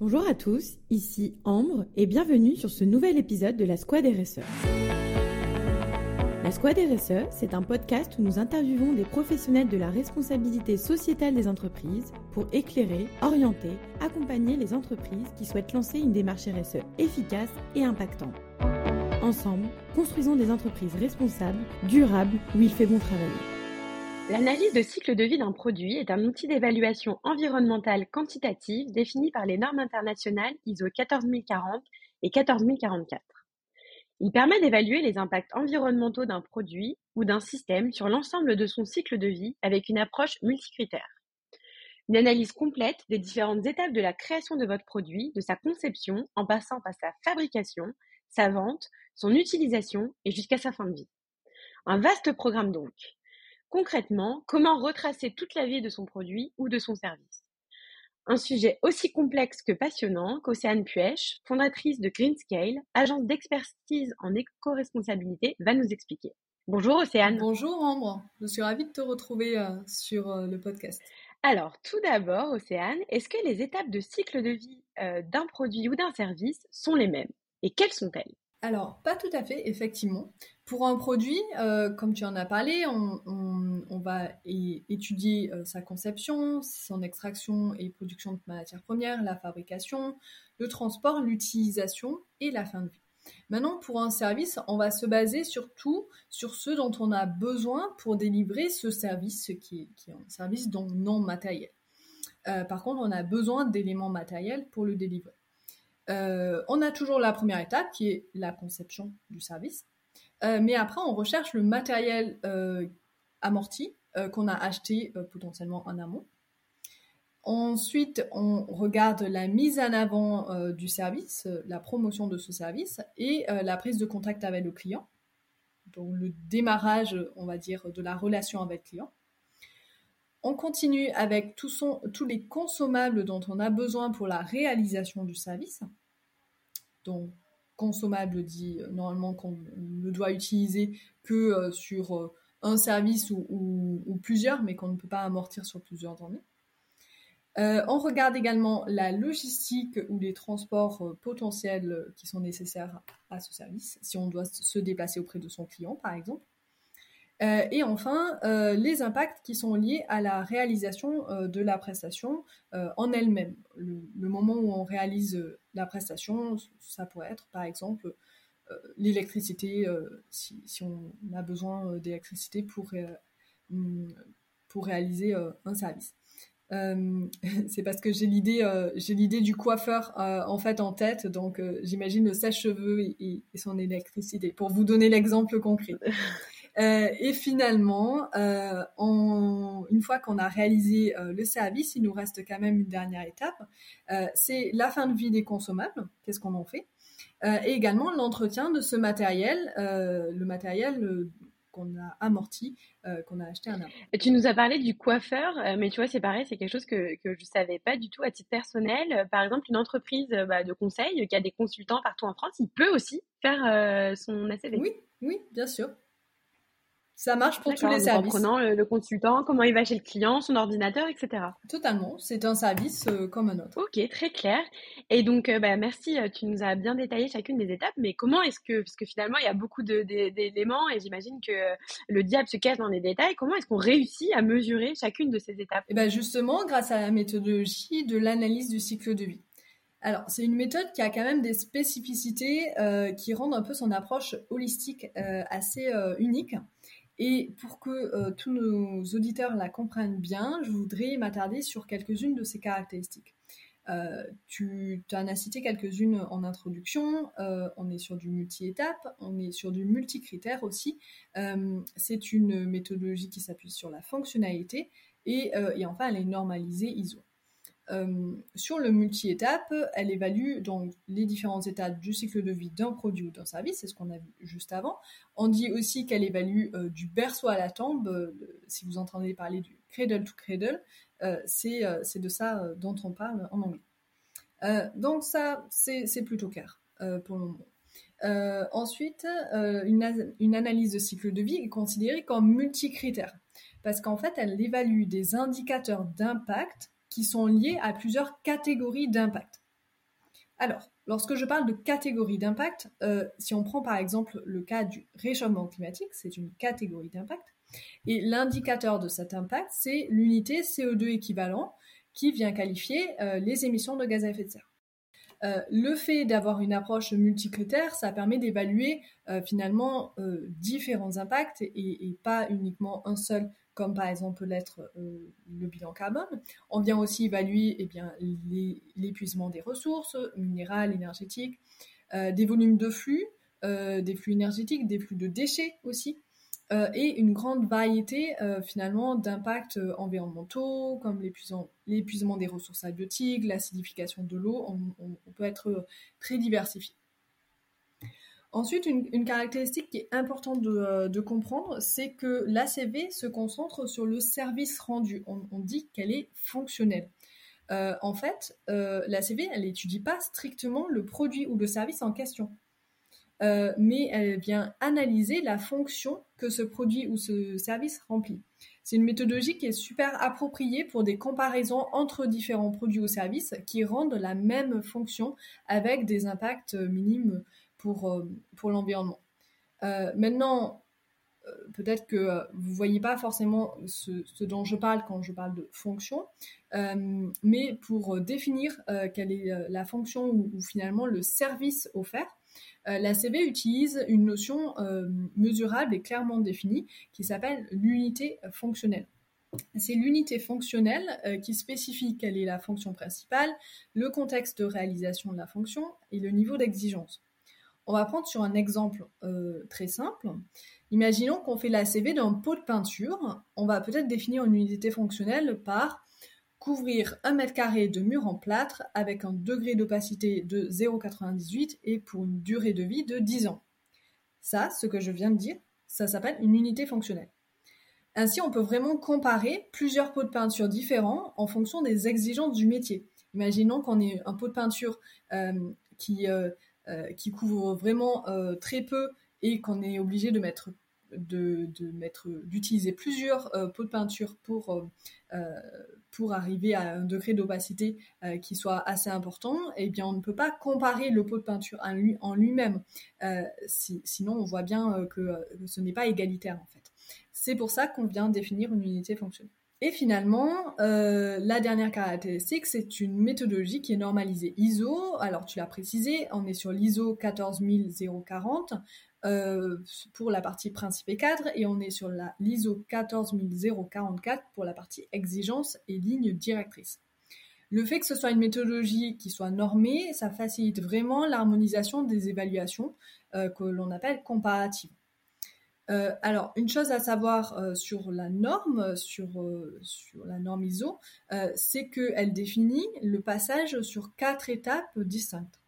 Bonjour à tous, ici Ambre et bienvenue sur ce nouvel épisode de la Squad RSE. La Squad RSE, c'est un podcast où nous interviewons des professionnels de la responsabilité sociétale des entreprises pour éclairer, orienter, accompagner les entreprises qui souhaitent lancer une démarche RSE efficace et impactante. Ensemble, construisons des entreprises responsables, durables, où il fait bon travailler. L'analyse de cycle de vie d'un produit est un outil d'évaluation environnementale quantitative défini par les normes internationales ISO 14040 et 14044. Il permet d'évaluer les impacts environnementaux d'un produit ou d'un système sur l'ensemble de son cycle de vie avec une approche multicritère. Une analyse complète des différentes étapes de la création de votre produit, de sa conception en passant par sa fabrication, sa vente, son utilisation et jusqu'à sa fin de vie. Un vaste programme donc. Concrètement, comment retracer toute la vie de son produit ou de son service Un sujet aussi complexe que passionnant qu'Océane Puech, fondatrice de Greenscale, agence d'expertise en éco-responsabilité, va nous expliquer. Bonjour Océane. Bonjour Ambre, je suis ravie de te retrouver euh, sur euh, le podcast. Alors, tout d'abord, Océane, est-ce que les étapes de cycle de vie euh, d'un produit ou d'un service sont les mêmes? Et quelles sont-elles? Alors, pas tout à fait, effectivement. Pour un produit, euh, comme tu en as parlé, on, va étudier euh, sa conception, son extraction et production de matières premières, la fabrication, le transport, l'utilisation et la fin de vie. Maintenant, pour un service, on va se baser surtout sur ce dont on a besoin pour délivrer ce service, qui est, un service non matériel. Euh, par contre, on a besoin d'éléments matériels pour le délivrer. Euh, on a toujours la première étape qui est la conception du service. Euh, mais après, on recherche le matériel euh, amorti qu'on a acheté potentiellement en amont. Ensuite, on regarde la mise en avant du service, la promotion de ce service et la prise de contact avec le client. Donc le démarrage, on va dire, de la relation avec le client. On continue avec tous les consommables dont on a besoin pour la réalisation du service. Donc, consommable dit euh, normalement qu'on ne doit utiliser que euh, sur euh, un service ou, plusieurs, mais qu'on ne peut pas amortir sur plusieurs années. on regarde également la logistique ou les transports potentiels qui sont nécessaires à ce service, si on doit se déplacer auprès de son client, par exemple. Euh, et enfin, euh, les impacts qui sont liés à la réalisation euh, de la prestation en elle-même. Le, moment où on réalise la prestation, ça pourrait être par exemple l'électricité, si, on a besoin d'électricité pour, mm, pour réaliser un service. c'est parce que j'ai l'idée, j'ai l'idée du coiffeur en fait en tête, donc j'imagine le sèche-cheveux et, son électricité. Pour vous donner l'exemple concret. Euh, et finalement, euh, une fois qu'on a réalisé euh, le service, il nous reste quand même une dernière étape. c'est la fin de vie des consommables. Qu'est-ce qu'on en fait? Et également l'entretien de ce matériel, le matériel qu'on a amorti, qu'on a acheté un an. Tu nous as parlé du coiffeur, mais tu vois, c'est pareil, c'est quelque chose que, que je ne savais pas du tout à titre personnel. Par exemple, une entreprise bah, de conseil qui a des consultants partout en France, il peut aussi faire son ACV. Oui, oui, bien sûr. Ça marche pour tous les services. En prenant le, consultant, comment il va chez le client, son ordinateur, etc. Totalement, c'est un service euh, comme un autre. Ok, très clair. Et donc, euh, bah, merci, euh, tu nous as bien détaillé chacune des étapes, mais comment est-ce que, parce que finalement, il y a beaucoup d'éléments et j'imagine que le diable se cache dans les détails, comment est-ce qu'on réussit à mesurer chacune de ces étapes? Et eh ben Justement, grâce à la méthodologie de l'analyse du cycle de vie. Alors, c'est une méthode qui a quand même des spécificités qui rendent un peu son approche holistique assez unique. Et pour que euh, tous nos auditeurs la comprennent bien, je voudrais m'attarder sur quelques-unes de ces caractéristiques. Euh, tu en as cité quelques-unes en introduction. Euh, on est sur du multi-étape, on est sur du multi-critère aussi. c'est une méthodologie qui s'appuie sur la fonctionnalité et, et, enfin elle est normalisée ISO. Euh, sur le multi-étape, elle évalue donc les différentes étapes du cycle de vie d'un produit ou d'un service, c'est ce qu'on a vu juste avant. On dit aussi qu'elle évalue euh, du berceau à la tombe, euh, si vous entendez parler du cradle to cradle, c'est de ça dont on parle en anglais. donc ça, c'est plutôt clair pour le moment. ensuite, une, une, analyse de cycle de vie est considérée comme multicritère, parce qu'en fait, elle évalue des indicateurs d'impact qui sont liés à plusieurs catégories d'impact. Alors, lorsque je parle de catégorie d'impact, euh, si on prend par exemple le cas du réchauffement climatique, c'est une catégorie d'impact, et l'indicateur de cet impact, c'est l'unité CO2 équivalent qui vient qualifier euh, les émissions de gaz à effet de serre. Euh, le fait d'avoir une approche multicritère, ça permet d'évaluer finalement différents impacts et, pas uniquement un seul comme par exemple l'être euh, le bilan carbone. On vient aussi évaluer eh bien, l'épuisement des ressources minérales, énergétiques, euh, des volumes de flux, euh, des flux énergétiques, des flux de déchets aussi, et une grande variété finalement d'impacts environnementaux comme l'épuisement des ressources abiotiques, l'acidification de l'eau. on, peut être très diversifié. Ensuite, une, caractéristique qui est importante de, euh, comprendre, c'est que l'ACV se concentre sur le service rendu. On, dit qu'elle est fonctionnelle. Euh, en fait, euh, l'ACV, elle n'étudie pas strictement le produit ou le service en question, mais elle vient analyser la fonction que ce produit ou ce service remplit. C'est une méthodologie qui est super appropriée pour des comparaisons entre différents produits ou services qui rendent la même fonction avec des impacts minimes pour, euh, pour l'environnement. Euh, maintenant, euh, peut-être que vous ne voyez pas forcément ce, dont je parle quand je parle de fonction, mais pour définir quelle est la fonction ou, finalement le service offert, la CV utilise une notion mesurable et clairement définie qui s'appelle l'unité fonctionnelle. C'est l'unité fonctionnelle qui spécifie quelle est la fonction principale, le contexte de réalisation de la fonction et le niveau d'exigence. On va prendre sur un exemple euh, très simple. Imaginons qu'on fait la CV d'un pot de peinture. On va peut-être définir une unité fonctionnelle par couvrir un mètre carré de mur en plâtre avec un degré d'opacité de 0,98 et pour une durée de vie de 10 ans. Ça, ce que je viens de dire, ça s'appelle une unité fonctionnelle. Ainsi, on peut vraiment comparer plusieurs pots de peinture différents en fonction des exigences du métier. Imaginons qu'on ait un pot de peinture euh, qui euh, qui couvre vraiment euh, très peu et qu'on est obligé de mettre d'utiliser plusieurs euh, pots de peinture pour arriver à un degré d'opacité qui soit assez important, eh bien on ne peut pas comparer le pot de peinture en, lui, même sinon on voit bien que, ce n'est pas égalitaire en fait. C'est pour ça qu'on vient définir une unité fonctionnelle. Et finalement, euh, la dernière caractéristique, c'est une méthodologie qui est normalisée ISO. Alors, tu l'as précisé, on est sur l'ISO 14040 euh, pour la partie principe et cadre, et on est sur l'ISO 14044 pour la partie exigence et ligne directrice. Le fait que ce soit une méthodologie qui soit normée, ça facilite vraiment l'harmonisation des évaluations euh, que l'on appelle comparatives. Euh, alors, une chose à savoir euh, sur la norme, euh, sur la norme ISO, c'est qu'elle définit le passage sur quatre étapes distinctes.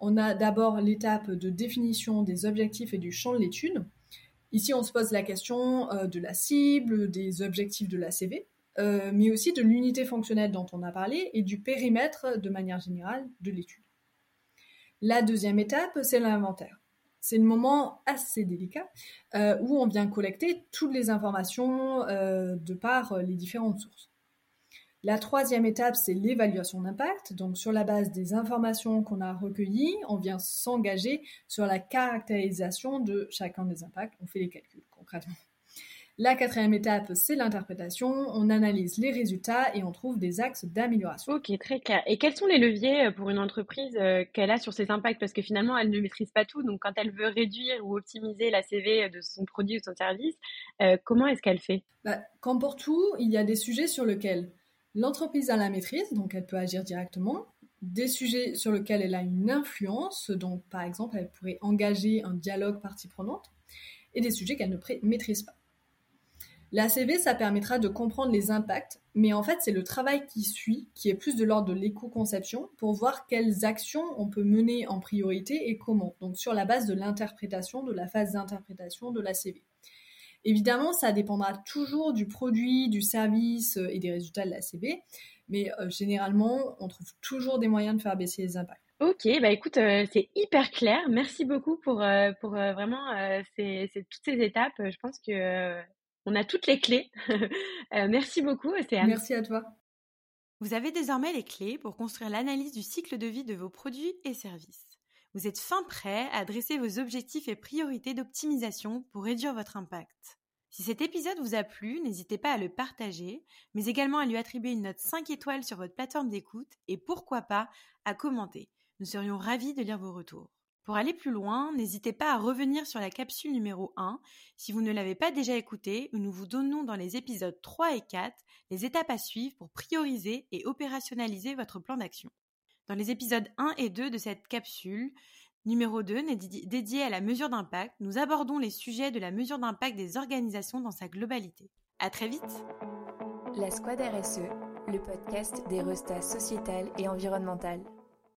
On a d'abord l'étape de définition des objectifs et du champ de l'étude. Ici, on se pose la question de la cible, des objectifs de la CV, mais aussi de l'unité fonctionnelle dont on a parlé et du périmètre de manière générale de l'étude. La deuxième étape, c'est l'inventaire. C'est le moment assez délicat euh, où on vient collecter toutes les informations euh, de par euh, les différentes sources. La troisième étape, c'est l'évaluation d'impact. Donc, sur la base des informations qu'on a recueillies, on vient s'engager sur la caractérisation de chacun des impacts. On fait les calculs concrètement. La quatrième étape, c'est l'interprétation. On analyse les résultats et on trouve des axes d'amélioration. Ok, très clair. Et quels sont les leviers euh, pour une entreprise euh, qu'elle a sur ses impacts? Parce que finalement, elle ne maîtrise pas tout. Donc, quand elle veut réduire ou optimiser la CV de son produit ou son service, euh, comment est-ce qu'elle fait? Bah, Comme pour tout, il y a des sujets sur lesquels l'entreprise a la maîtrise, donc elle peut agir directement. Des sujets sur lesquels elle a une influence, donc par exemple, elle pourrait engager un dialogue partie prenante. Et des sujets qu'elle ne maîtrise pas. La CV, ça permettra de comprendre les impacts, mais en fait, c'est le travail qui suit, qui est plus de l'ordre de l'éco-conception, pour voir quelles actions on peut mener en priorité et comment. Donc, sur la base de l'interprétation, de la phase d'interprétation de la CV. Évidemment, ça dépendra toujours du produit, du service euh, et des résultats de la CV, mais euh, généralement, on trouve toujours des moyens de faire baisser les impacts. Ok, bah écoute, euh, c'est hyper clair. Merci beaucoup pour, pour vraiment toutes ces étapes. Je pense que on a toutes les clés. Euh, merci beaucoup. Merci à toi. Vous avez désormais les clés pour construire l'analyse du cycle de vie de vos produits et services. Vous êtes fin prêt à dresser vos objectifs et priorités d'optimisation pour réduire votre impact. Si cet épisode vous a plu, n'hésitez pas à le partager, mais également à lui attribuer une note 5 étoiles sur votre plateforme d'écoute et pourquoi pas à commenter. Nous serions ravis de lire vos retours. Pour aller plus loin, n'hésitez pas à revenir sur la capsule numéro 1 si vous ne l'avez pas déjà écoutée où nous vous donnons dans les épisodes 3 et 4 les étapes à suivre pour prioriser et opérationnaliser votre plan d'action. Dans les épisodes 1 et 2 de cette capsule, numéro 2, dédié à la mesure d'impact, nous abordons les sujets de la mesure d'impact des organisations dans sa globalité. À très vite! La Squad RSE, le podcast des restats sociétal et environnemental.